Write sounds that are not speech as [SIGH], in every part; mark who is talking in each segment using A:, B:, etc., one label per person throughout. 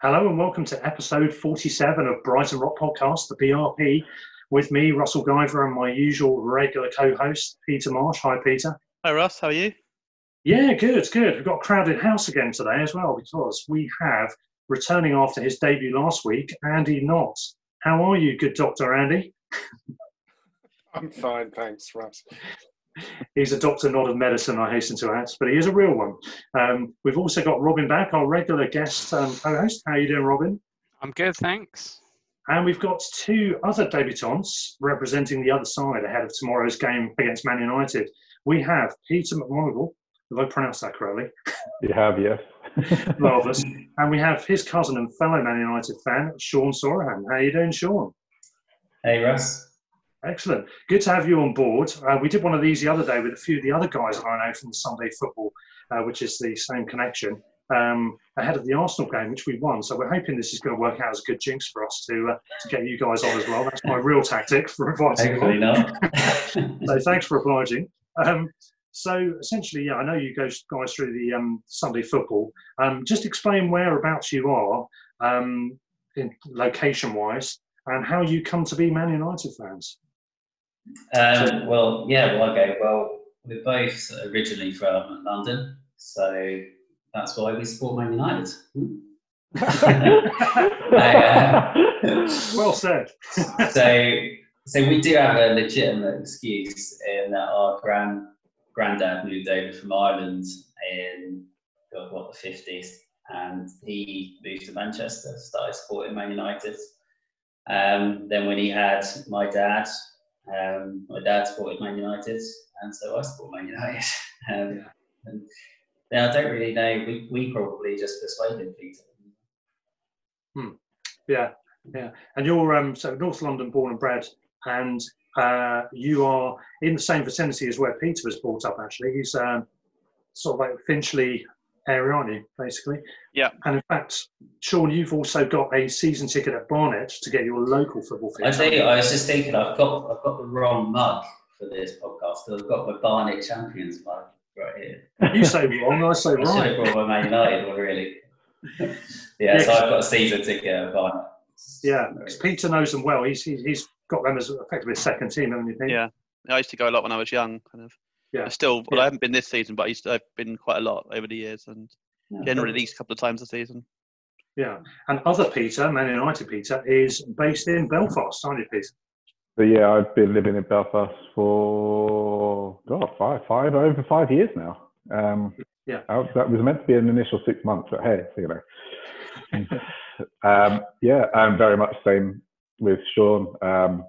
A: Hello and welcome to episode 47 of Brighton Rock Podcast, the BRP. With me, Russell Guyver, and my usual regular co host, Peter Marsh. Hi, Peter.
B: Hi, Russ. How are you?
A: Yeah, good, good. We've got a crowded house again today as well because we have, returning after his debut last week, Andy Knott. How are you, good Dr. Andy?
C: I'm fine, thanks, Russ.
A: He's a doctor, not of medicine, I hasten to add, but he is a real one. Um, we've also got Robin back, our regular guest um, co-host. How are you doing, Robin?
B: I'm good, thanks.
A: And we've got two other debutants representing the other side ahead of tomorrow's game against Man United. We have Peter McMonagall, if I pronounced that correctly.
D: You have, yes. [LAUGHS]
A: Marvellous. And we have his cousin and fellow Man United fan, Sean Sorahan. How are you doing, Sean?
E: Hey, Russ.
A: Excellent. Good to have you on board. Uh, we did one of these the other day with a few of the other guys that I know from Sunday football, uh, which is the same connection, um, ahead of the Arsenal game, which we won. So we're hoping this is going to work out as a good jinx for us to, uh, to get you guys on as well. That's my real tactic for [LAUGHS] inviting
E: Hopefully
A: you
E: not. [LAUGHS]
A: so thanks for obliging. Um, so essentially, yeah, I know you guys guys through the um, Sunday football. Um, just explain whereabouts you are, um, in location wise, and how you come to be Man United fans.
E: Um, well, yeah, well, okay. Well, we're both originally from London, so that's why we support Man United. Uh,
A: well said. [LAUGHS]
E: so, so we do have a legitimate excuse in that our grand granddad moved over from Ireland in God, what the fifties, and he moved to Manchester, started supporting Man United. Um, then when he had my dad, um, my dad supported Man United, and so I support Man United. [LAUGHS] um, and yeah, I don't really know. We, we probably just persuaded Peter.
A: Hmm. Yeah, yeah. And you're um, so North London born and bred, and uh, you are in the same vicinity as where Peter was brought up. Actually, he's um, sort of like Finchley area, aren't you? Basically.
B: Yeah.
A: And in fact, Sean, you've also got a season ticket at Barnet to get your local football
E: I
A: fix.
E: tell you, I was just thinking, I've got I've got the wrong mug for this podcast. I've got my Barnet Champions mug right here.
A: You say wrong, I say [LAUGHS]
E: I should have
A: right.
E: brought my Man United one, really. yeah, [LAUGHS]
A: Yeah,
E: so I've got a season ticket at Barnet.
A: Yeah, 'cause Peter knows them well. He's he's, he's got them as effectively a second team, haven't you? Pete?
B: Yeah, I used to go a lot when I was young. Kind of.
A: Yeah.
B: I still, well,
A: Yeah.
B: I haven't been this season, but I used to, I've been quite a lot over the years, and generally at least a couple of times a season.
A: Yeah. And other Peter, Man United Peter, is based in Belfast, aren't you, Peter?
D: So yeah, I've been living in Belfast for God, five, five over five years now. Um,
A: Yeah.
D: Was- that was meant to be an initial six months, but hey, you know. [LAUGHS] um, yeah, and very much same with Sean. Um,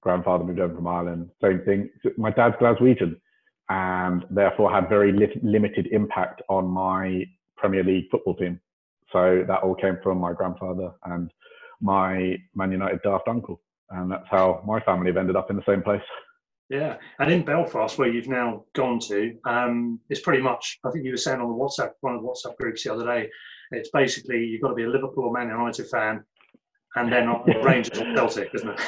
D: grandfather moved over from Ireland. Same thing. My dad's Glaswegian, and therefore had very li- limited impact on my Premier League football team. So that all came from my grandfather and my Man United daft uncle, and that's how my family have ended up in the same place.
A: Yeah. And in Belfast, where you've now gone to, um, it's pretty much, I think you were saying on the WhatsApp, one of the WhatsApp groups the other day, it's basically you've got to be a Liverpool or Man United fan and then [LAUGHS] not Rangers or Celtic, isn't it?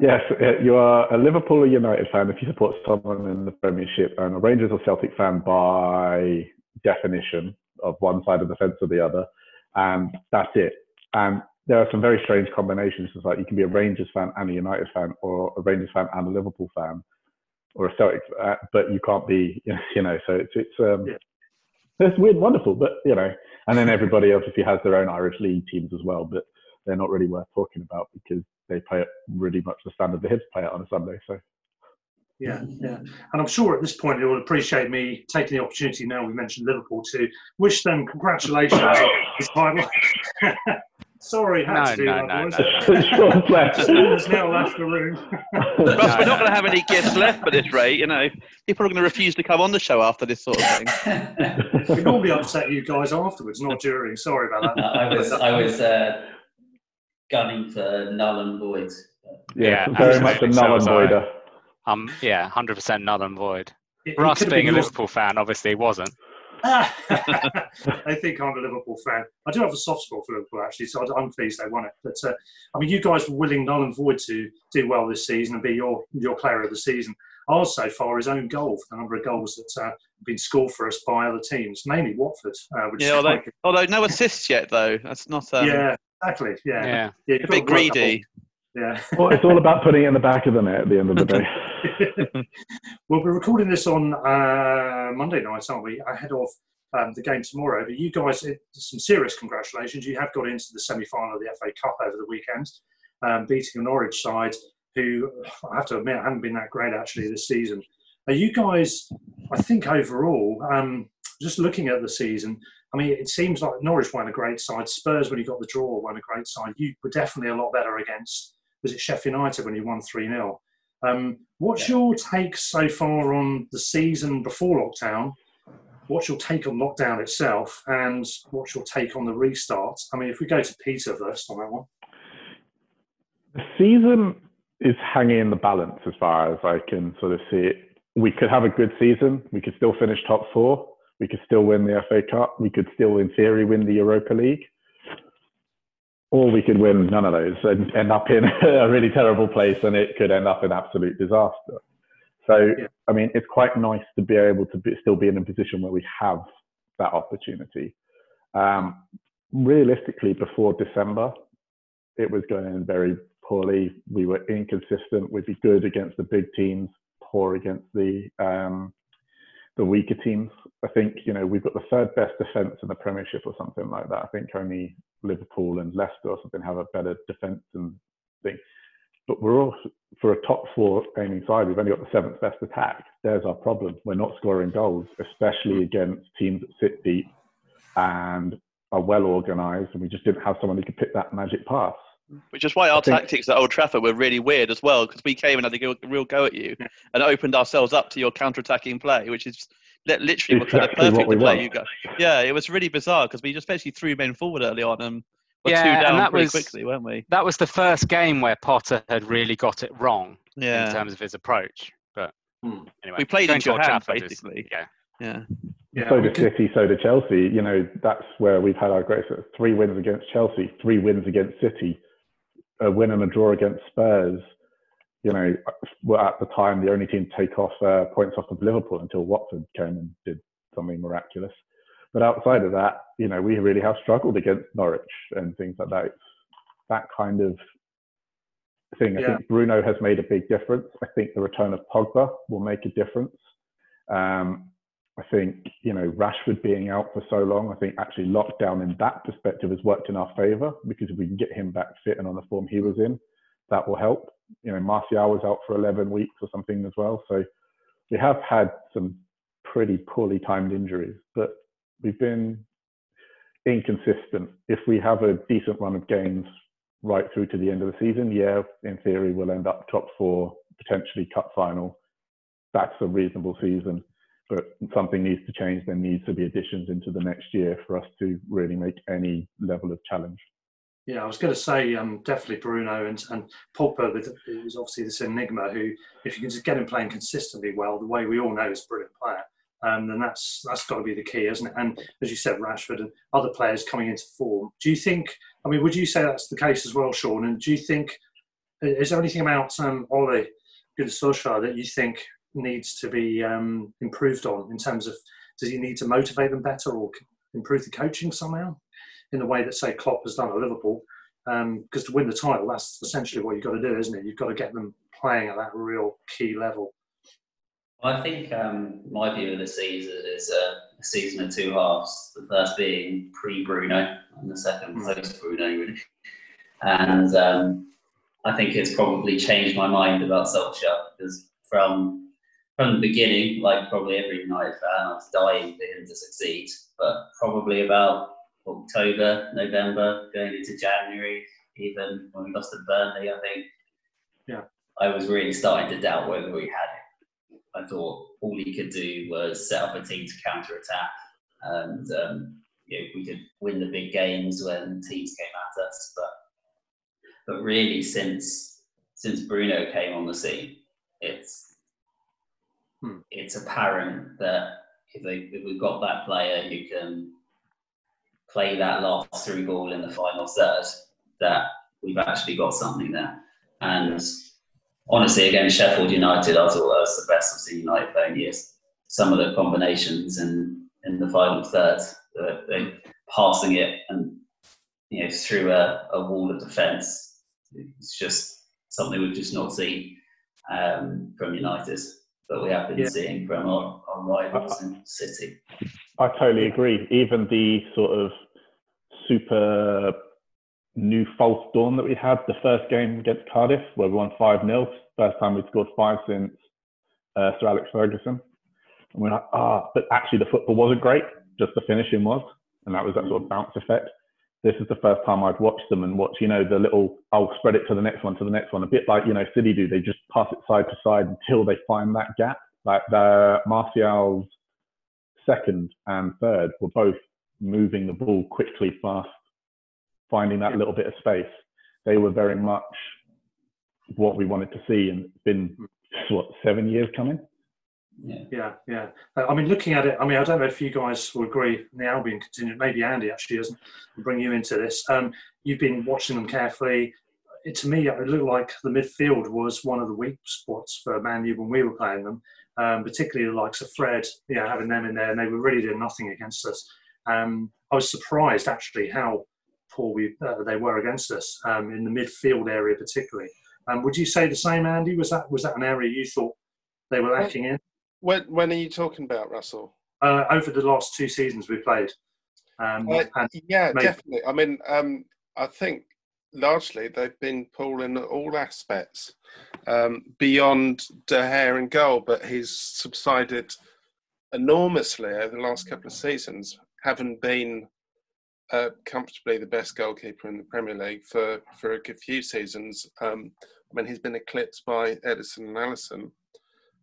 D: Yes, uh, you are a Liverpool or United fan if you support someone in the Premiership, and a Rangers or Celtic fan by definition of one side of the fence or the other, and that's it. And there are some very strange combinations. It's like you can be a Rangers fan and a United fan, or a Rangers fan and a Liverpool fan, or a Celtic, uh, but you can't be, [LAUGHS] you know. So it's it's um,
A: Yeah.
D: It's weird, wonderful, but you know, and then everybody obviously has their own Irish league teams as well, but they're not really worth talking about because they play it really much the standard the Hibs play it on a Sunday. So
A: yeah, yeah. And I'm sure at this point they will appreciate me taking the opportunity now we mentioned Liverpool to wish them congratulations on this title. Sorry, had
F: No,
A: to do
F: no,
A: that.
F: no,
A: boys.
D: Sean's left.
A: Sean's now left the room.
B: Russ, we're not [LAUGHS] going to have any guests left at this rate. You know, people are going to refuse to come on the show after this sort of thing. [LAUGHS]
A: we normally upset you guys afterwards, not during. Sorry about that. [LAUGHS]
E: I was I was uh, gunning for null and void.
D: Yeah,
F: Yeah,
D: very much a
F: absolutely. So
D: null and
F: was
D: voider.
F: Um, yeah, hundred percent null and void.
A: It- it
F: Russ
A: could have
F: being a
A: been yours.
F: Liverpool fan, obviously wasn't. [LAUGHS]
A: I think I'm a Liverpool fan. I do have a soft spot for Liverpool, actually, so I- I'm pleased they won it. But uh, I mean, you guys were willing null and void to do well this season and be your your player of the season. Ours so far is own goal for the number of goals that uh, have been scored for us by other teams, mainly Watford. Uh, which
B: Yeah, although, [LAUGHS] although no assists yet, though. That's not. Um,
A: yeah, exactly. Yeah,
F: Yeah.
A: yeah
B: A bit
A: got to work up
B: greedy.
A: Yeah.
D: Well, it's all about putting it in the back of the net at the end of the day. [LAUGHS]
A: well, we're recording this on uh, Monday night, aren't we? Ahead of um, the game tomorrow. But you guys, some serious congratulations. You have got into the semi final of the FA Cup over the weekend, um, beating a Norwich side who, I have to admit, haven't been that great actually this season. Are you guys, I think overall, um, just looking at the season, I mean, it seems like Norwich won a great side. Spurs, when you got the draw, won a great side. You were definitely a lot better against, was it Sheffield United when you won 3 0? Um, what's your take so far on the season before lockdown? What's your take on lockdown itself? And what's your take on the restart? I mean, if we go to Peter first on that one.
D: The season is hanging in the balance as far as I can sort of see it. We could have a good season. We could still finish top four. We could still win the FA Cup. We could still, in theory, win the Europa League. Or we could win none of those and end up in [LAUGHS] a really terrible place and it could end up in absolute disaster. So,
A: Yeah.
D: I mean, it's quite nice to be able to be, still be in a position where we have that opportunity. Um, realistically, before December, it was going very poorly. We were inconsistent. We'd be good against the big teams, poor against the um, the weaker teams. I think you know we've got the third best defence in the Premiership or something like that. I think only Liverpool and Leicester or something have a better defence and thing. But we're all for a top four aiming side. We've only got the seventh best attack. There's our problem. We're not scoring goals, especially against teams that sit deep and are well organised. And we just didn't have someone who could pick that magic pass.
B: Which is why our
D: think-
B: tactics at Old Trafford were really weird as well, because we came and had a real go at you and opened ourselves up to your counter-attacking play, which is li- literally what kind of perfect
D: we
B: the play you got. Yeah, it was really bizarre because we just basically threw men forward early on and were
F: Yeah,
B: two
F: and
B: down
F: that
B: pretty
F: was-
B: quickly, weren't we?
F: That was the first game where Potter had really got it wrong in terms of his approach. But
A: Hmm.
F: anyway,
B: We played
F: going
B: into
F: to
B: your
F: Old
B: hands, basically.
F: yeah,
B: yeah.
A: Yeah,
D: so
A: we
D: did
A: could-
D: City, so did Chelsea. You know, that's where we've had our great success. Three wins against Chelsea, three wins against City, a win and a draw against Spurs. You know, were at the time the only team to take off uh, points off of Liverpool until Watford came and did something miraculous. But outside of that, you know, we really have struggled against Norwich and things like that. It's that kind of thing. I
A: Yeah.
D: think Bruno has made a big difference. I think the return of Pogba will make a difference. Um, I think, you know, Rashford being out for so long, I think actually lockdown in that perspective has worked in our favour because if we can get him back fit and on the form he was in, that will help. You know, Martial was out for 11 weeks or something as well. So we have had some pretty poorly timed injuries, but we've been inconsistent. If we have a decent run of games right through to the end of the season, yeah, in theory, we'll end up top four, potentially cup final. That's a reasonable season but something needs to change. There needs to be additions into the next year for us to really make any level of challenge.
A: Yeah, I was going to say um, definitely Bruno and and Pogba is obviously this enigma who, if you can just get him playing consistently well, the way we all know is a brilliant player, um, then that's that's got to be the key, isn't it? And as you said, Rashford and other players coming into form. Do you think? I mean, would you say that's the case as well, Sean? And do you think is there anything about um, Ole Gunnar that you think needs to be um, improved on in terms of does he need to motivate them better or improve the coaching somehow in the way that say Klopp has done at Liverpool? Because to win the title, that's essentially what you've got to do, isn't it? You've got to get them playing at that real key level.
E: I think um, my view of the season is uh, a season of two halves. The first being pre Bruno, and the second
A: Mm.
E: post Bruno, really. And um, I think it's probably changed my mind about Solskjaer because from from the beginning, like probably every United fan, I was dying for him to succeed. But probably about October, November, going into January, even when we lost to Burnley, I think.
A: Yeah.
E: I was really starting to doubt whether we had it. I thought all he could do was set up a team to counter attack, and um, you know, we could win the big games when teams came at us. But but really, since since Bruno came on the scene, it's
A: Hmm.
E: it's apparent that if, they, if we've got that player who can play that last through ball in the final third, that we've actually got something there. And honestly, against Sheffield United, I thought that was the best I've seen United play in years. Some of the combinations in, in the final third, uh, they passing it and you know through a, a wall of defence. It's just something we've just not seen um, from United, but we have been
A: Yeah.
E: seeing from our, our rivals in City.
D: I totally agree. Even the sort of super new false dawn that we had the first game against Cardiff, where we won 5 0, first time we'd scored five since uh, Sir Alex Ferguson. And we're like, ah, but actually the football wasn't great, just the finishing was. And that was that sort of bounce effect. This is the first time I'd watched them and watch, you know, the little, I'll spread it to the next one, to the next one, a bit like, you know, City do. They just pass it side to side until they find that gap. Like the Martial's second and third were both moving the ball quickly, fast, finding that little bit of space. They were very much what we wanted to see, and it's been [LAUGHS] what seven years coming.
E: Yeah.
A: Yeah, yeah. I mean, looking at it, I mean, I don't know if you guys will agree. The Albion continued. Maybe Andy actually doesn't bring you into this. Um, you've been watching them carefully. It, to me, it looked like the midfield was one of the weak spots for Man U when we were playing them. Um, particularly the likes of Fred, you know, having them in there, and they were really doing nothing against us. Um, I was surprised actually how poor we uh, they were against us um, in the midfield area, particularly. Um, would you say the same, Andy? Was that was that an area you thought they were lacking in?
C: When, when are you talking about, Russell?
A: uh, over the last two seasons we played. Um,
C: Uh, yeah,
A: maybe-
C: definitely. I mean, um, I think largely they've been pulling in all aspects um, beyond De Gea and goal, but he's subsided enormously over the last couple of seasons, having been uh, comfortably the best goalkeeper in the Premier League for, for a good few seasons. Um, I mean, he's been eclipsed by Ederson and Alisson.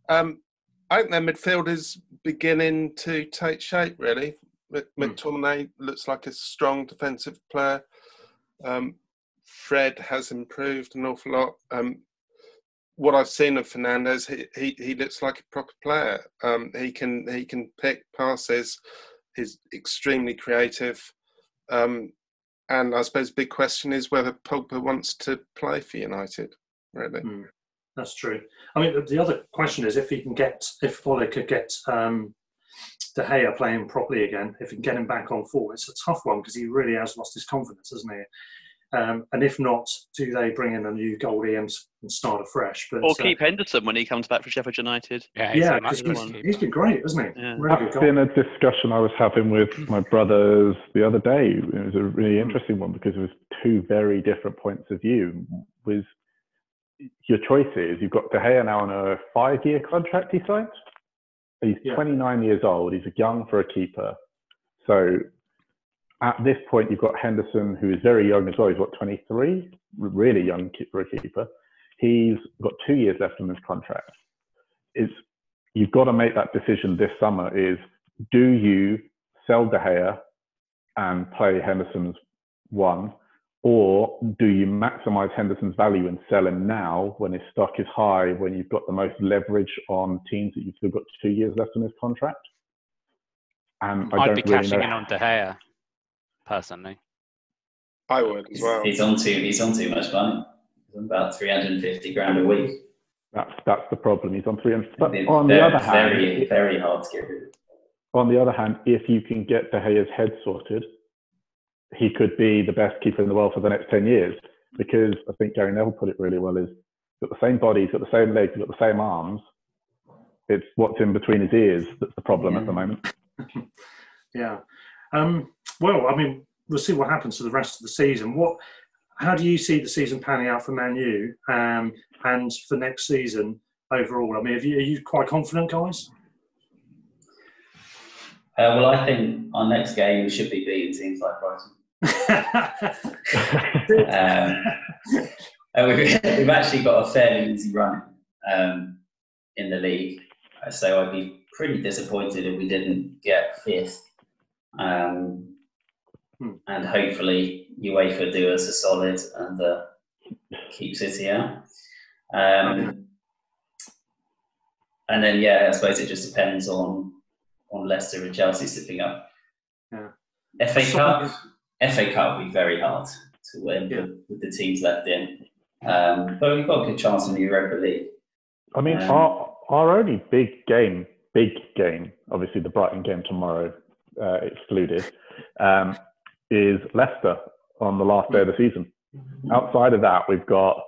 C: Um, I think their midfield is beginning to take shape, really.
A: Hmm.
C: McTominay looks like a strong defensive player. Um, Fred has improved an awful lot. Um, what I've seen of Fernandes, he, he, he looks like a proper player. Um, he can he can pick passes. He's extremely creative. Um, and I suppose the big question is whether Pogba wants to play for United. Really,
A: Mm, that's true. I mean, the- the other question is if he can get, if Ole could get um, De Gea playing properly again, if he can get him back on form, it's a tough one because he really has lost his confidence, hasn't he? Um, and if not, do they bring in a new goalie and, and start afresh? But
B: Or
A: uh,
B: keep Henderson when he comes back for Sheffield United.
F: Yeah, he's
A: yeah,
F: a much
A: because
F: better
A: he's, he's been great, hasn't he?
B: Yeah.
A: Really good
D: That's
A: goal.
D: been a discussion I was having with my brothers the other day. It was a really interesting one because it was two very different points of view. Was your choices? You've got De Gea now on a five-year contract he signed. He's
A: Yeah.
D: 29 years old. He's young for a keeper. So at this point, you've got Henderson, who is very young as well. He's what 23, really young for a keeper. He's got two years left on his contract. It's you've got to make that decision this summer. Is do you sell De Gea and play Henderson's one, or do you maximize Henderson's value and sell him now when his stock is high, when you've got the most leverage on teams that you've still got two years left on his contract? And I
F: I'd
D: don't
F: be
D: really
F: cashing
D: know.
F: in on De Gea, personally.
C: I would as
E: He's,
C: well.
E: he's on too he's on too much money. He's on about three hundred and fifty grand a week.
D: That's that's the problem. He's on 300. But
E: It's
D: on the other hand,
E: very very hard to get rid of.
D: on the other hand, if you can get De Gea's head sorted, he could be the best keeper in the world for the next 10 years. Because I think Gary Neville put it really well is he's got the same body, he's got the same legs, he's got the same arms. It's what's in between his ears that's the problem at the moment. [LAUGHS]
A: yeah. Um, well, I mean, we'll see what happens to the rest of the season. What, how do you see the season panning out for Man U um, and for next season overall? I mean, you, are you quite confident, guys?
E: Uh, well, I think our next game should be beating teams like Brighton. [LAUGHS] um, we've, we've, actually got a fairly easy run um, in the league, so I'd be pretty disappointed if we didn't get fifth. Um, hmm. And hopefully UEFA do us a solid and uh, keep City out. Um, and then yeah, I suppose it just depends on on Leicester and Chelsea slipping up. Yeah. FA Cup, FA Cup will be very hard to win yeah. with, with, the teams left in. Um, but we've got a good chance in the Europa League.
D: I mean, um, our our only big game, big game, obviously the Brighton game tomorrow uh, excluded, um, is Leicester on the last day of the season. Outside of that, we've got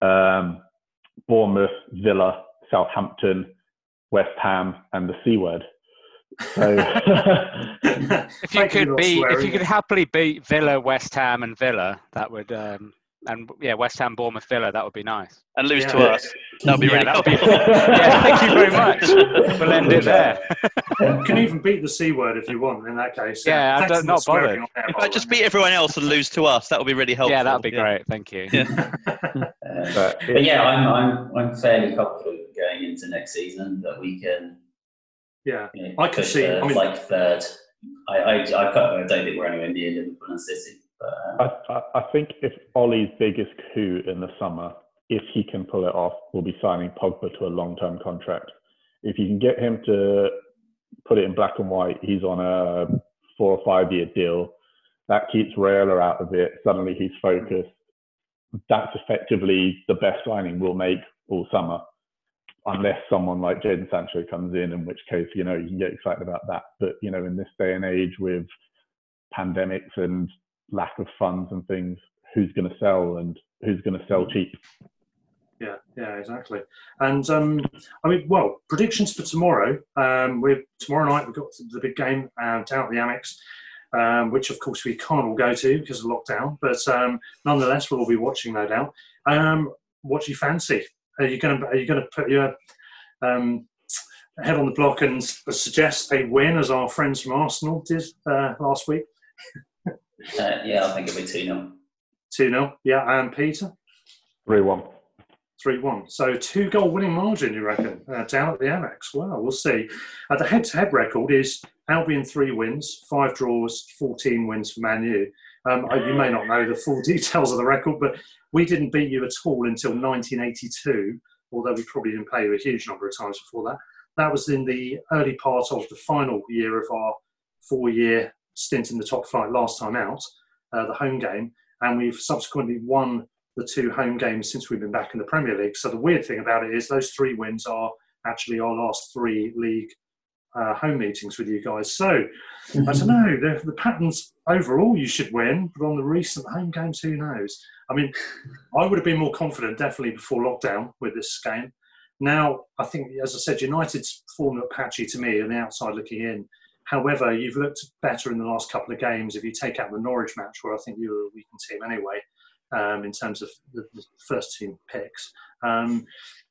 D: um, Bournemouth, Villa, Southampton, West Ham, and the C word. So, [LAUGHS]
F: if you could be, if you could happily beat Villa, West Ham, and Villa, that would, um, and yeah, West Ham, Bournemouth, Villa, that would be nice.
B: And lose yeah. to us, that'd be yeah, really cool. Be,
F: yeah, thank you very much. We'll end it there.
A: you can even beat the c word if you want. In that case,
F: yeah, I'm not bothered.
B: If I just beat everyone else and lose to us, that would be really helpful.
F: Yeah, that'd be great. Thank you.
E: Yeah. [LAUGHS] but, but yeah, I'm, I'm, I'm fairly confident going into next season that we can
A: yeah, you know, I can see.
E: I mean, like third. I, I, I, I don't think we're anywhere near Liverpool and City. But,
D: um, I, I think if Ole's biggest coup in the summer, if he can pull it off, will be signing Pogba to a long-term contract. If you can get him to put it in black and white, he's on a four or five-year deal. That keeps Raiola out of it. Suddenly he's focused. That's effectively the best signing we'll make all summer unless someone like Jadon Sancho comes in, in which case, you know, you can get excited about that. But, you know, in this day and age with pandemics and lack of funds and things, who's going to sell and who's going to sell mm. cheap?
A: Yeah, yeah, exactly. And um, I mean, well, predictions for tomorrow. Um, we're tomorrow night. We've got the big game uh, down at the Amex, um, which of course we can't all go to because of lockdown. But um, nonetheless, we'll all be watching, no doubt. Um, what do you fancy? Are you going to are you going to put your um, head on the block and suggest a win, as our friends from Arsenal did uh, last week? [LAUGHS]
E: uh, yeah, I think it'll be two 0
A: Two 0 Yeah, and Peter.
D: Three one.
A: Three one. So two goal winning margin, you reckon, uh, down at the Amex? Well, we'll see. Uh, the head to head record is Albion three wins, five draws, fourteen wins for Man U. Um, you may not know the full [LAUGHS] details of the record, but we didn't beat you at all until 1982, although we probably didn't play you a huge number of times before that. That was in the early part of the final year of our four year stint in the top flight last time out, uh, the home game, and we've subsequently won the two home games since we've been back in the Premier League. So the weird thing about it is those three wins are actually our last three league uh, home meetings with you guys. So mm-hmm. I don't know the, the, patterns overall. You should win, but on the recent home games, who knows? I mean, I would have been more confident definitely before lockdown with this game. Now I think, as I said, United's form looked patchy to me on the outside looking in. However, you've looked better in the last couple of games. If you take out the Norwich match, where I think you were a weakened team anyway, um, in terms of the, the first team picks. Um,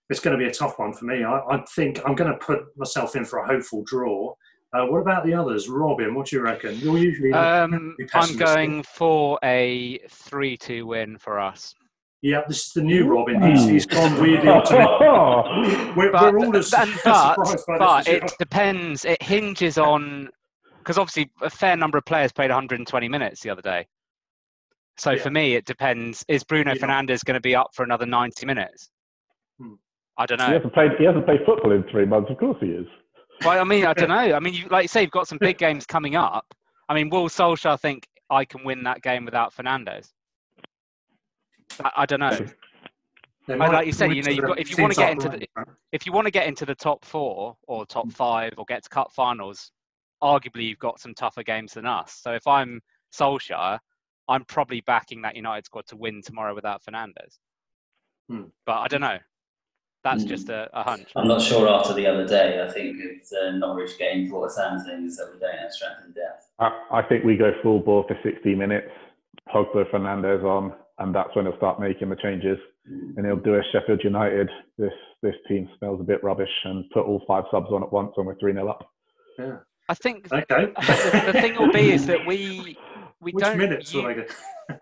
A: it's going to be a tough one for me. I, I think I'm going to put myself in for a hopeful draw. Uh, what about the others, Robin? What do you reckon? You're usually
F: um, I'm going for a three-two win for us.
A: Yeah, this is the new Robin. He's, he's gone weirdly [LAUGHS] optimistic. We're,
F: but, we're all as, [LAUGHS] but, surprised by but this. it depends. It hinges on because obviously a fair number of players played 120 minutes the other day. So yeah. for me, it depends. Is Bruno yeah. Fernandes going to be up for another 90 minutes? Hmm. I don't know.
D: He hasn't played. He hasn't played football in three months. Of course he is.
F: Well, I mean, I don't [LAUGHS] know. I mean, you, like you say, you've got some big games coming up. I mean, will Solskjaer think I can win that game without Fernandes? I, I don't know. like you say, you know, you've got, if you want to get into the, if you want to get into the top four or top five or get to cup finals, arguably you've got some tougher games than us. So if I'm Solskjaer, I'm probably backing that United squad to win tomorrow without Fernandes. Hmm. But I don't know. That's mm. just a, a, hunch.
E: I'm not sure after the other day. I think if the Norwich game, what Sam things that we don't have strength and depth.
D: I, I think we go full ball for 60 minutes, Pogba Fernandes on, and that's when he'll start making the changes. Mm. And he'll do a Sheffield United. This this team smells a bit rubbish, and put all five subs on at once when we're three 0 up.
A: Yeah.
F: I think
A: okay.
F: the, the thing will be is that we we
A: Which
F: don't.
A: Minutes
F: you,
A: like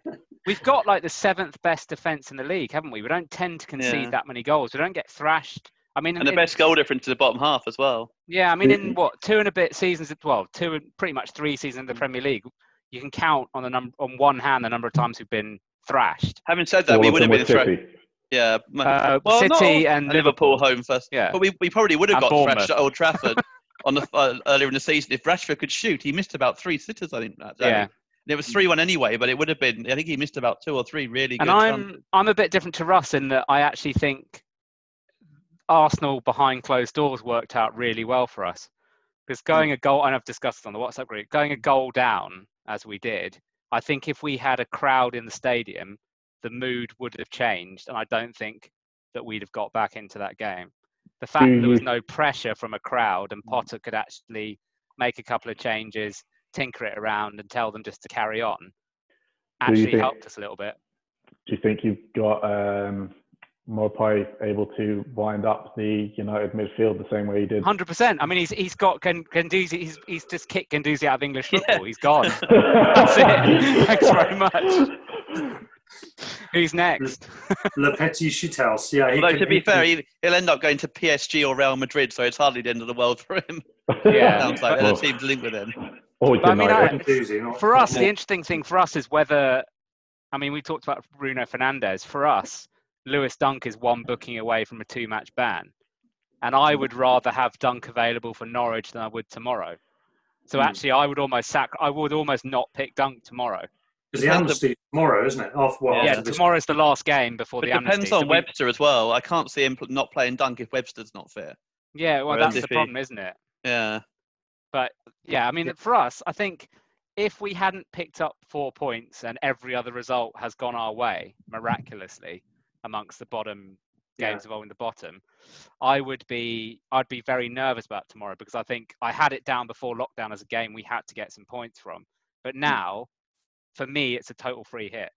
A: [LAUGHS]
F: we've got like the seventh best defense in the league, haven't we? We don't tend to concede
B: Yeah.
F: that many goals. We don't get thrashed. I mean,
B: And the
F: in-
B: best goal difference to the bottom half as well.
F: Yeah, I mean, in what two and a bit seasons, well, two and pretty much three seasons in the Premier League, you can count on the number on one hand the number of times we've been thrashed.
B: Having said that,
D: All
B: we
D: of
B: would have been
D: thrashed.
B: Yeah,
F: Uh,
B: well,
F: City
B: all-
F: and
B: Liverpool
F: Liverpool.
B: home first.
F: Yeah.
B: But we, we probably would have
F: And
B: got thrashed at Old Trafford [LAUGHS] on the uh, earlier in the season if Rashford could shoot. He missed about three sitters, I think. That day.
F: Yeah.
B: And it was three one anyway, but it would have been. I think he missed about two or three really
F: And
B: good
F: I'm
B: chances.
F: I'm a bit different to Russ in that I actually think Arsenal behind closed doors worked out really well for us. Because going a goal, and I've discussed it on the WhatsApp group, going a goal down as we did, I think if we had a crowd in the stadium, the mood would have changed, and I don't think that we'd have got back into that game. The fact that there was no pressure from a crowd and Potter could actually make a couple of changes, tinker it around, and tell them just to carry on, actually
D: think-
F: helped us a little bit.
D: Do you think you've got um, Maupay able to wind up the United midfield the same way he did?
F: Hundred percent. I mean, he's he's got Gan- Guendouzi. He's he's just kicked Guendouzi out of English football. He's gone. [LAUGHS] That's it. Thanks very much. Who's next?
A: Le Petit Chitels. Yeah. He
B: Although
A: can,
B: to be
A: he,
B: fair, he, he'll end up going to PSG or Real Madrid, so it's hardly the end of the world for him. [LAUGHS]
F: Yeah. [LAUGHS]
B: Sounds like
D: Well,
B: the oh. team's linked with him.
D: or
F: But I mean, I- For us, the interesting thing for us is whether, I mean, we talked about Bruno Fernandes. For us, Lewis Dunk is one booking away from a two-match ban, and I would rather have Dunk available for Norwich than I would tomorrow. So
A: Hmm.
F: actually, I would almost sac. I would almost not pick Dunk tomorrow.
A: Because the amnesty tomorrow, isn't it? Off well,
F: Yeah,
A: after this-
F: tomorrow's the last game before
B: But
F: the
B: it depends
F: amnesty.
B: on
F: So we-
B: Webster as well. I can't see him pl- not playing Dunk if Webster's not fit.
F: Yeah, well,
B: Whereas
F: that's the
B: he-
F: problem, isn't it?
B: Yeah.
F: But yeah, I mean, for us, I think if we hadn't picked up four points and every other result has gone our way miraculously amongst the bottom
A: Yeah.
F: games involving the bottom, I would be I'd be very nervous about tomorrow because I think I had it down before lockdown as a game we had to get some points from. But now, for me, it's a total free hit.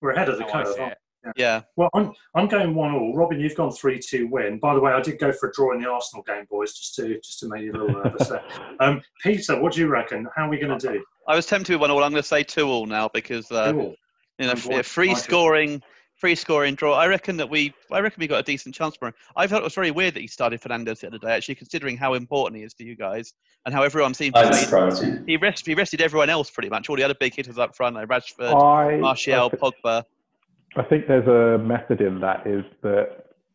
A: we're ahead of the
F: how
A: curve.
F: see.
B: Yeah.
A: Well, I'm, I'm going one all. Robin, you've gone three two win. By the way, I did go for a draw in the Arsenal game, boys, just to just to make you a little nervous there. [LAUGHS] Um, Peter, what do you reckon? How are we going to do?
B: I was tempted with one all. I'm going to say two all now because uh,
A: Two all.
B: you know,
A: I'm
B: f-
A: going-
B: free scoring, free scoring draw. I reckon that we, I reckon we got a decent chance for him. I thought it was very weird that he started Fernandes the other day, actually, considering how important he is to you guys and how everyone seemed to
E: I'm surprised.
B: he rested, he rested everyone else pretty much. All the other big hitters up front, like Rashford,
D: I,
B: Martial,
D: I, thi-
B: Pogba.
D: I think there's a method in that is that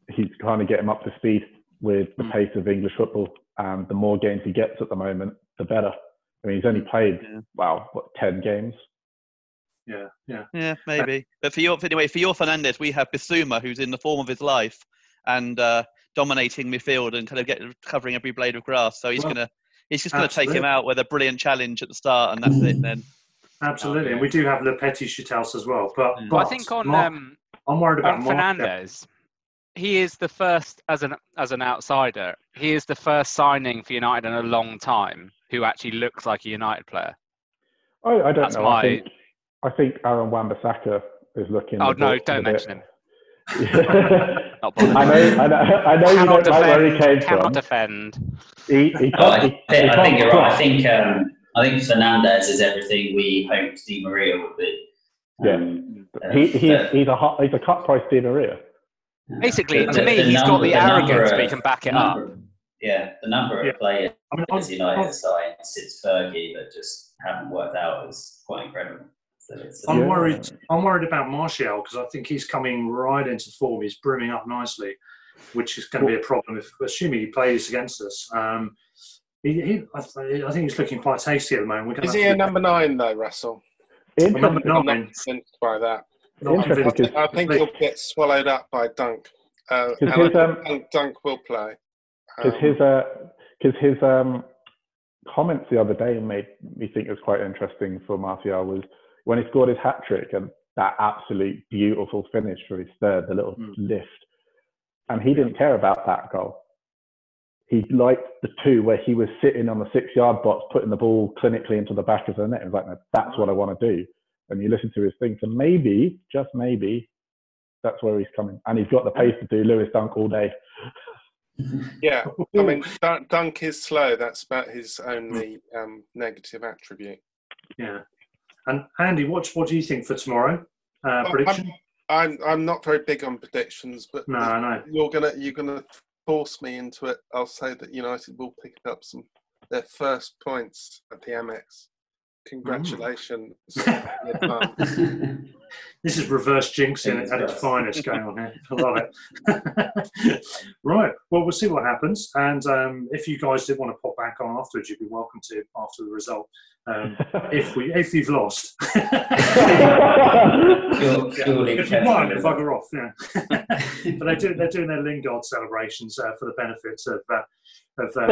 D: he's trying to get him up to speed with the
B: Mm.
D: pace of English football, and the more games he gets at the moment, the better. I mean, he's only played
B: Yeah.
D: wow, what ten games?
A: Yeah, yeah.
B: Yeah, maybe. But for your anyway, for your Fernandes, we have Bissouma, who's in the form of his life and uh, dominating midfield and kind of get covering every blade of grass. So he's
A: Well,
B: gonna, he's just gonna take him out with a brilliant challenge at the start, and that's it. Then
A: Absolutely, and we do have Le Petit Chitels as well. But,
B: Mm.
A: but
F: But I think on
A: Mark-
F: um,
A: I'm worried about
F: on Fernandes, he is the first as an as an outsider. He is the first signing for United in a long time who actually looks like a United player.
D: I, I don't
F: That's
D: know.
F: my-
D: I think I think Aaron Wan-Bissaka is looking.
F: Oh no, don't
D: a bit-
F: mention him.
D: I [LAUGHS]
F: Not bothered.
D: know, I know, I know you don't like where he came
F: Cannot
D: from.
F: defend.
D: He, he
E: Oh, I,
D: he,
E: think,
D: he
E: I think
D: can't
E: you're right. I think um, I think Fernandes is everything we hoped Di Maria would be.
D: Yeah.
E: Um, uh,
D: He, he's,
E: but-
D: he's a hot, he's a cut price Di Maria.
F: Basically,
E: the-
F: to
E: the-
F: me,
E: the
F: he's got
E: number-
F: the
E: number
F: arrogance, but he can back it up.
E: Yeah, the number of
A: Yeah.
E: players
A: I mean,
E: as United
A: I'm,
E: side since Fergie that just haven't worked out is quite incredible. So
A: I'm
D: Yeah.
A: worried. I'm worried about Martial because I think he's coming right into form. He's brimming up nicely, which is going to be a problem if, assuming he plays against us. Um, he, he, I, I think he's looking quite tasty at the moment. We're
C: Is he
A: to
C: a
A: look-
C: number nine though, Russell?
A: number
D: Interesting.
C: I'm not
A: nine?
C: by that.
A: Not
D: Interesting
A: convinced.
C: I think he'll get swallowed up by Dunk. Uh,
D: Because his, um,
C: think Dunk will play.
D: Because
C: Um,
D: his, uh, cause his um, comments the other day made me think it was quite interesting for Martial was when he scored his hat trick and that absolute beautiful finish for his third, the little
A: Mm.
D: lift. and he didn't care about that goal. He liked the two where he was sitting on the six yard box, putting the ball clinically into the back of the net. He was like, that's what I want to do. And you listen to his thing. So maybe, just maybe, that's where he's coming. And he's got the pace to do Lewis Dunk all day. [LAUGHS]
C: Yeah, I mean, [LAUGHS] Dunk is slow. That's about his only um, negative attribute.
A: Yeah. And Andy, what what do you think for tomorrow? Uh, prediction?
C: I'm, I'm I'm not very big on predictions, but
A: no, I know
C: you're gonna you're gonna force me into it. I'll say that United will pick up some their first points at the Amex. Congratulations. [LAUGHS]
A: Mm. [LAUGHS] this is reverse jinxing at its finest going on here. I love it. right. Well, we'll see what happens. And um, if you guys did want to pop back on afterwards, you'd be welcome to after the result. Um, if we if you've lost, [LAUGHS] [LAUGHS] sure,
E: surely
A: if you won, bugger off. Yeah. [LAUGHS] but they do they're doing their Lingard celebrations uh, for the benefits of. Uh, of uh,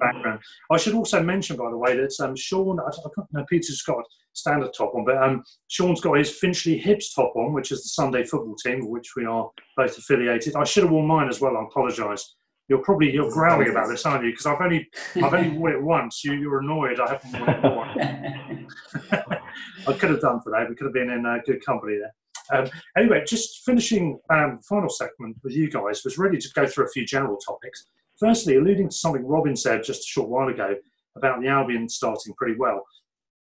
A: background. I should also mention, by the way, that um, Sean, I, don't know, Peter's got standard top on, but um, Sean's got his Finchley Hibs top on, which is the Sunday football team, of which we are both affiliated. I should have worn mine as well. I apologise. You're probably you're growling about this, aren't you? Because I've only I've only worn it once. You you're annoyed. I haven't worn it more. [LAUGHS] I could have done for that. We could have been in uh, good company there. Um, anyway, just finishing um, final segment with you guys was really to go through a few general topics. Firstly, alluding to something Robin said just a short while ago about the Albion starting pretty well.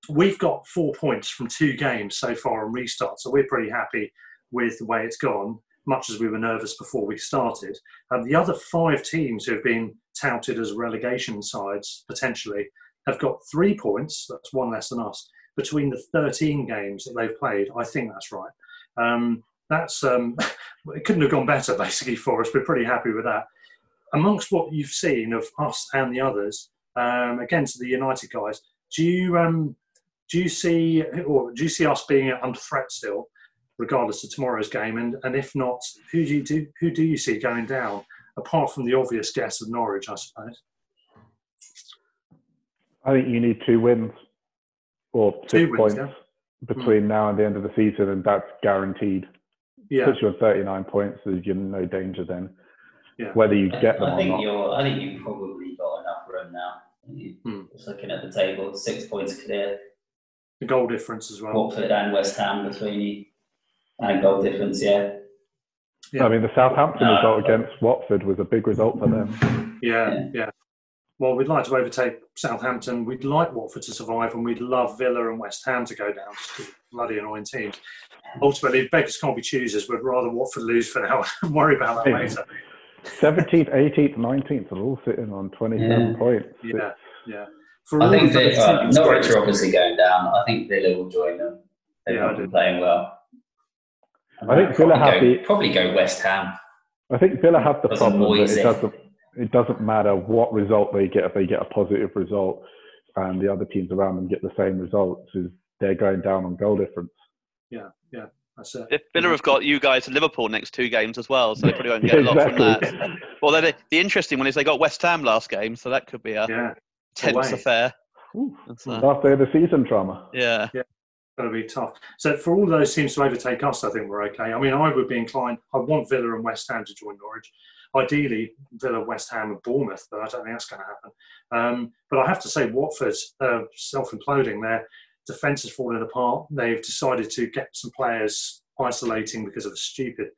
A: We've got four points from two games so far on restart, so we're pretty happy with the way it's gone much as we were nervous before we started. And the other five teams who have been touted as relegation sides potentially have got three points, that's one less than us, between the 13 games that they've played. I think that's right. Um, that's um, [LAUGHS] it couldn't have gone better basically for us. We're pretty happy with that. Amongst what you've seen of us and the others, um, against the United guys, do you um, do you see or do you see us being under threat still? regardless of tomorrow's game? And, and if not, who do you do, who do you see going down, apart from the obvious guess of Norwich, I suppose?
D: I think you need two wins or six two points yeah. between mm. now and the end of the season, and that's guaranteed. Yeah. Puts you on 39 points, so you're in no danger then. Yeah. Whether you get them
E: I think
D: or not.
E: You're, I think you've probably got enough room now. You, mm. Just looking at the table, six points clear.
A: The goal difference as well.
E: Watford and West Ham between you and goal difference, yeah.
D: yeah. I mean, the Southampton uh, result against Watford was a big result for them.
A: Yeah, yeah, yeah. Well, we'd like to overtake Southampton. We'd like Watford to survive, and we'd love Villa and West Ham to go down, just bloody annoying teams. Ultimately, beggars can't be choosers. We'd rather Watford lose for now and [LAUGHS] worry about that later.
D: 17th, 18th, 19th are all sitting on 27
A: yeah.
D: points.
A: Yeah, yeah.
E: For I think the, uh, Norwich are obviously going down. I think Villa will join them. They've yeah, been playing well.
D: I think Villa have
E: go,
D: the
E: probably go West Ham.
D: I think Villa have the problem that it doesn't it doesn't matter what result they get if they get a positive result and the other teams around them get the same results is they're going down on goal difference.
A: Yeah, yeah. That's it.
B: If Villa have got you guys to Liverpool next two games as well, so they probably won't [LAUGHS] get exactly. a lot from that. Well, the, the interesting one is they got West Ham last game, so that could be a yeah. Tense affair.
D: Last day of the season drama.
B: Yeah.
A: yeah going to be tough. So for all those teams to overtake us, I think we're okay. I mean, I would be inclined. I want Villa and West Ham to join Norwich. Ideally, Villa, West Ham, and Bournemouth, but I don't think that's going to happen. Um, but I have to say, Watford's uh, self-imploding. Their defence is falling apart. They've decided to get some players isolating because of a stupid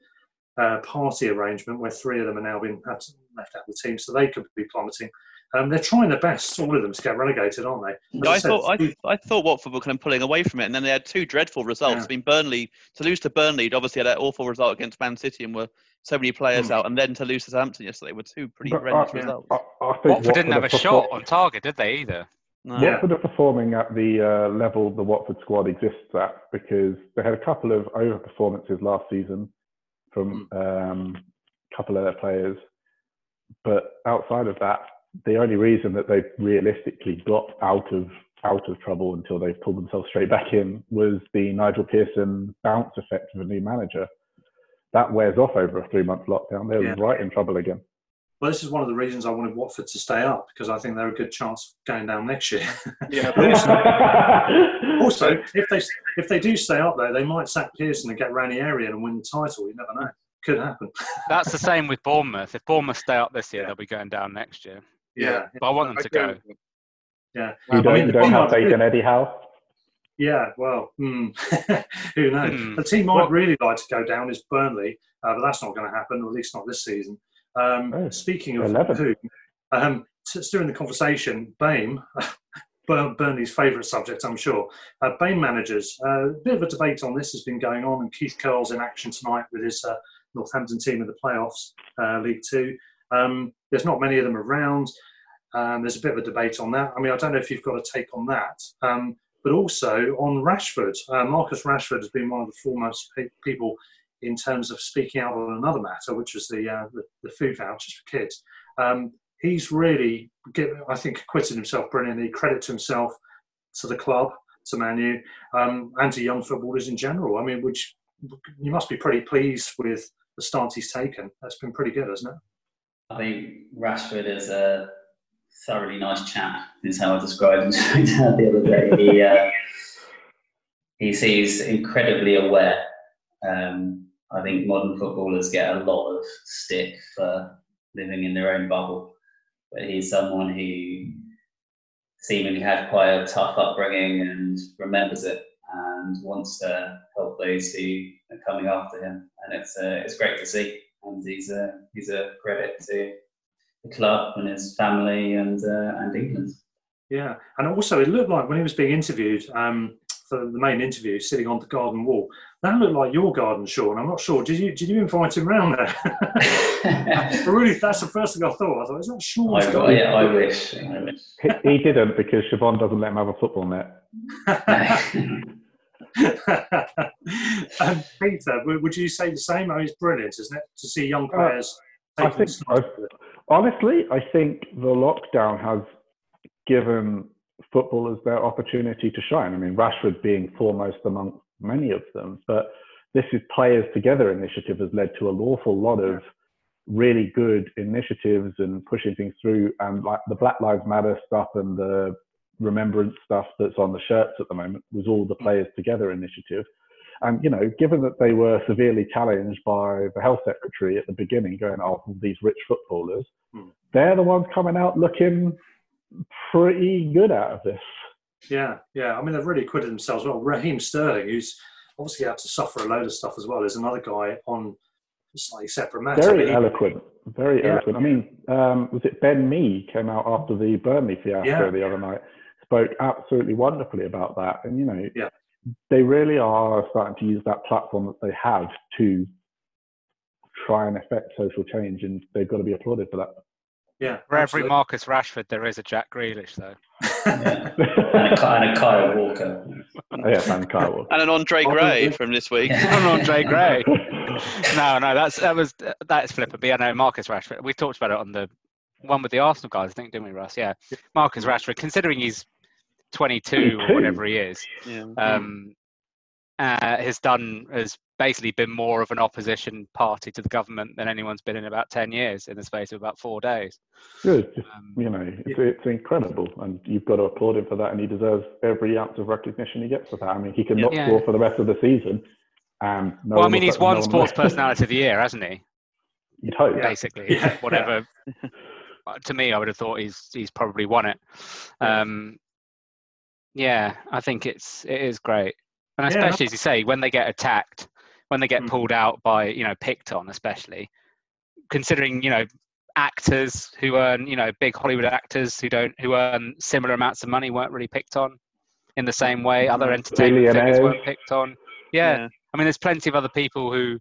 A: uh, party arrangement where three of them are now being left out of the team, so they could be plummeting. Um, they're trying their best, all of them, to get relegated, aren't they?
B: Yeah, I, I said, thought I, I, thought Watford were kind of pulling away from it, and then they had two dreadful results. Yeah. I mean, Burnley to lose to Burnley, obviously had that awful result against Man City, and were so many players mm. out, and then to lose to Southampton yesterday were two pretty but, horrendous uh, results. I,
F: I Watford, Watford didn't have a shot on target, did they either?
D: No. Watford are performing at the uh, level the Watford squad exists at because they had a couple of over performances last season from mm. um, a couple of their players, but outside of that, the only reason that they've realistically got out of out of trouble until they've pulled themselves straight back in was the Nigel Pearson bounce effect of a new manager. That wears off over a three month lockdown. They're yeah. right in trouble again.
A: Well, this is one of the reasons I wanted Watford to stay up because I think they're a good chance of going down next year.
C: Yeah. [LAUGHS]
A: also, also, if they if they do stay up there, they might sack Pearson and get Ranieri and win the title. You never know. could happen.
F: That's the same with Bournemouth. If Bournemouth stay up this year,
A: Yeah.
F: they'll be going down next year.
A: Yeah,
F: But I want them to go.
A: yeah.
D: You don't,
A: mean,
D: you don't have
A: I'd
D: faith in Eddie Howe?
A: Yeah, well, hmm. [LAUGHS] who knows?
F: Hmm.
A: The team I'd really like to go down is Burnley, uh, but that's not going to happen, or at least not this season. Um,
D: Oh,
A: speaking of
D: 11.
A: who, um, t- during the conversation, BAME, [LAUGHS] Burnley's favourite subject, I'm sure. Uh, BAME managers, uh, a bit of a debate on this has been going on, and Keith Curle's in action tonight with his uh, Northampton team in the playoffs, uh, League Two. Um, there's not many of them around. Um, there's a bit of a debate on that. I mean, I don't know if you've got a take on that. Um, but also on Rashford. Uh, Marcus Rashford has been one of the foremost pe- people in terms of speaking out on another matter, which was the uh, the, the food vouchers for kids. Um, he's really, I think, acquitted himself brilliantly. Credit to himself, to the club, to Manu, um, and to young footballers in general. I mean, which you must be pretty pleased with the stance he's taken. That's been pretty good, hasn't it?
E: I think Rashford is a thoroughly nice chap, is how I described him [LAUGHS] the other day. He, uh, he seems incredibly aware. Um, I think modern footballers get a lot of stick for living in their own bubble, but he's someone who seemingly had quite a tough upbringing and remembers it and wants to help those who are coming after him. And it's uh, it's great to see. And he's a he's a credit to the club and his family and uh, and England.
A: Yeah, and also it looked like when he was being interviewed um, for the main interview, sitting on the garden wall, that looked like your garden, Sean. I'm not sure. Did you did you invite him round there? [LAUGHS] I really, that's the first thing I thought. I thought, is that Sean's
E: I,
A: garden?
E: yeah, I wish. I wish.
D: He, he didn't because Siobhan doesn't let him have a football net. [LAUGHS] [LAUGHS]
A: um, Peter, would would you say the same? I mean, it's brilliant, isn't it, to see young players?
D: I think Honestly, I think the lockdown has given footballers their opportunity to shine. I mean, Rashford being foremost among many of them, but this is Players Together initiative has led to an awful lot of really good initiatives and pushing things through. And like the Black Lives Matter stuff and the remembrance stuff that's on the shirts at the moment was all the Players Together initiative. And you know, given that they were severely challenged by the health secretary at the beginning, going, "Oh, these rich footballers,"
A: Hmm.
D: they're the ones coming out looking pretty good out of this.
A: Yeah, yeah. I mean, they've really acquitted themselves well. Raheem Sterling, who's obviously had to suffer a load of stuff as well, is another guy on a slightly separate matter.
D: Very
A: But he-
D: eloquent, very
A: Yeah.
D: eloquent. I mean, um, was it Ben Mee came out after the Burnley fiasco
A: Yeah.
D: the other night, spoke absolutely wonderfully about that, and you know,
A: Yeah.
D: they really are starting to use that platform that they have to try and affect social change, and they've got to be applauded for that.
A: yeah,
F: For every. Marcus Rashford, there is a Jack Grealish, though.
E: Yeah. [LAUGHS] and, a, Ky- and a Kyle Walker.
D: Oh, yes, and Kyle. Walker.
B: And an Andre
A: Oh,
B: Gray from this week.
E: Yeah. [LAUGHS]
F: And Andre Gray. [LAUGHS] no, no, that's that was that's flippant. But yeah, no, Marcus Rashford. We talked about it on the one with the Arsenal guys, I think, didn't we, Russ? Yeah, Marcus Rashford. Considering he's 22 or whatever he is,
B: Yeah.
F: um, uh, has done has basically been more of an opposition party to the government than anyone's been in about 10 years in the space of about four days.
D: Good. Just,
F: Um,
D: you know, it's, it's incredible, and you've got to applaud him for that, and he deserves every ounce of recognition he gets for that. I mean, he can not
F: Yeah.
D: score for the rest of the season, and no
F: well, I mean, he's won
D: one
F: Sports [LAUGHS] Personality of the Year, hasn't he?
D: You'd hope.
A: Yeah.
F: Basically,
A: Yeah.
F: whatever. [LAUGHS] to me, I would have thought he's he's probably won it.
A: Yeah.
F: Um, yeah, I think it's it is great, and
A: Yeah.
F: especially as you say, when they get attacked, when they get
A: Mm.
F: pulled out by you know picked on, especially considering you know actors who earn you know big Hollywood actors who don't who earn similar amounts of money weren't really picked on in the same way. Other entertainment figures weren't picked on. Yeah, I mean, there's plenty of other people who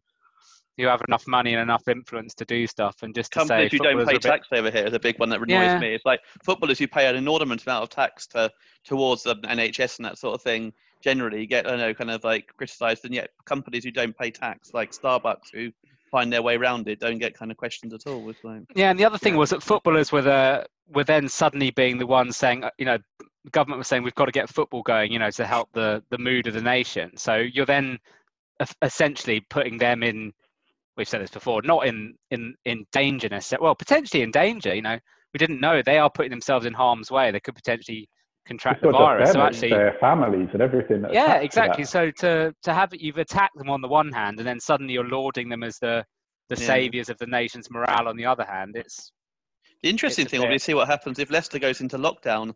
F: who have enough money and enough influence to do stuff, and just to
B: Companies
F: say
B: who don't pay
F: bit-
B: tax over here is a big one that annoys
F: Yeah.
B: me. It's like footballers who pay an inordinate amount of tax to towards the NHS and that sort of thing generally get I know kind of like criticised, and yet companies who don't pay tax, like Starbucks, who find their way around it, don't get kind of questioned at all. It's like,
F: Yeah, and the other thing was that footballers were the were then suddenly being the ones saying, uh, you know, the government was saying we've got to get football going, you know, to help the the mood of the nation. So you're then essentially putting them in. We've said this before, not in in in danger necessarily. Well, potentially in danger. You know, we didn't know they are putting themselves in harm's way. They could potentially contract the
D: not just
F: virus.
D: them,
F: So actually,
D: their families and everything. that
F: yeah,
D: attached to
F: exactly.
D: that.
F: So to to have you've attacked them on the one hand, and then suddenly you're lauding them as the the yeah. saviors of the nation's morale. On the other hand, it's
B: the interesting
F: it's
B: thing will be to see what happens if Leicester goes into lockdown.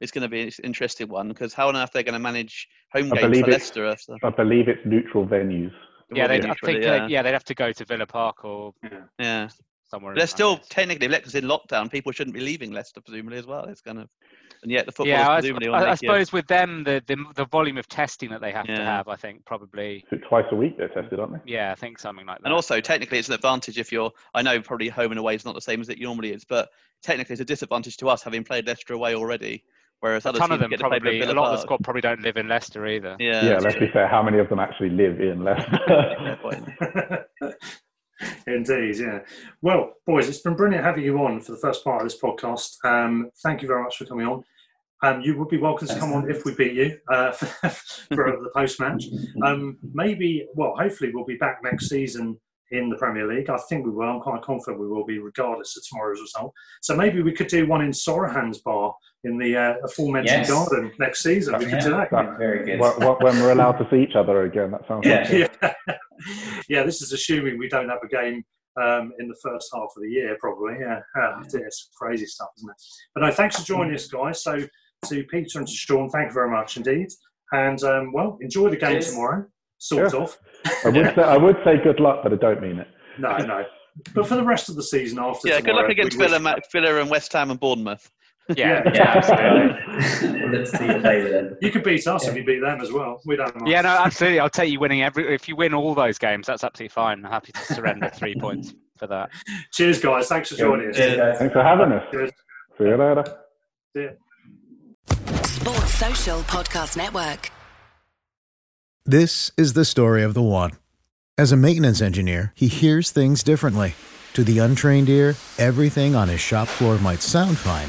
B: It's going to be an interesting one because how on earth are they're going to manage home
D: I
B: games for Leicester after.
D: I believe it's neutral venues.
F: Yeah, they, I think yeah. yeah. they'd have to go to Villa Park or
B: yeah. yeah
F: somewhere.
B: They're still technically if Leicester's in lockdown. People shouldn't be leaving Leicester presumably as well. It's kind of and yet the football.
F: Yeah,
B: I,
F: I, I suppose with them the, the, the volume of testing that they have yeah. to have, I think probably
D: twice a week they're tested, aren't they?
F: Yeah, I think something like that.
B: And also technically it's an advantage if you're. I know probably home and away is not the same as it normally is, but technically it's a disadvantage to us having played Leicester away already. Whereas
F: a ton of them probably,
B: a
F: lot of the squad probably don't live in Leicester either.
B: Yeah,
D: yeah. Let's be fair. How many of them actually live in Leicester? [LAUGHS] [LAUGHS]
A: Indeed, yeah. Well, boys, it's been brilliant having you on for the first part of this podcast. Um, thank you very much for coming on. Um, you would be welcome to come on if we beat you uh, [LAUGHS] for, for the post match. Um, maybe, well, hopefully we'll be back next season in the Premier League. I think we will. I'm quite confident we will be, regardless of tomorrow's result. So maybe we could do one in Sorohan's bar in the uh, aforementioned yes. garden next season. We could do that.
E: very good.
D: when we're allowed to see each other again, that sounds.
A: Yeah, yeah. [LAUGHS] yeah. This is assuming we don't have a game um, in the first half of the year, probably. Yeah, oh, it's crazy stuff, isn't it? But no, thanks for joining us, guys. So to Peter and to Sean, thank you very much indeed. And um, well, enjoy the game Cheers. tomorrow. Sort yeah. of.
D: I would [LAUGHS] say I would say good luck, but I don't mean it.
A: No, no. But for the rest of the season after.
B: Yeah,
A: tomorrow,
B: good luck against Villa, Villa and West Ham and Bournemouth.
F: Yeah, yeah, [LAUGHS]
E: Let's see you play then.
A: You could beat us yeah. if you beat them as well. We don't mind.
F: Yeah, no, absolutely. I'll take you winning every. If you win all those games, that's absolutely fine. I'm happy to surrender three points for that.
A: Cheers, guys. Thanks for joining us.
D: Thanks for having us. Cheers. See you later.
A: See you.
G: Sports Social Podcast Network.
H: This is the story of the one. As a maintenance engineer, he hears things differently. To the untrained ear, everything on his shop floor might sound fine,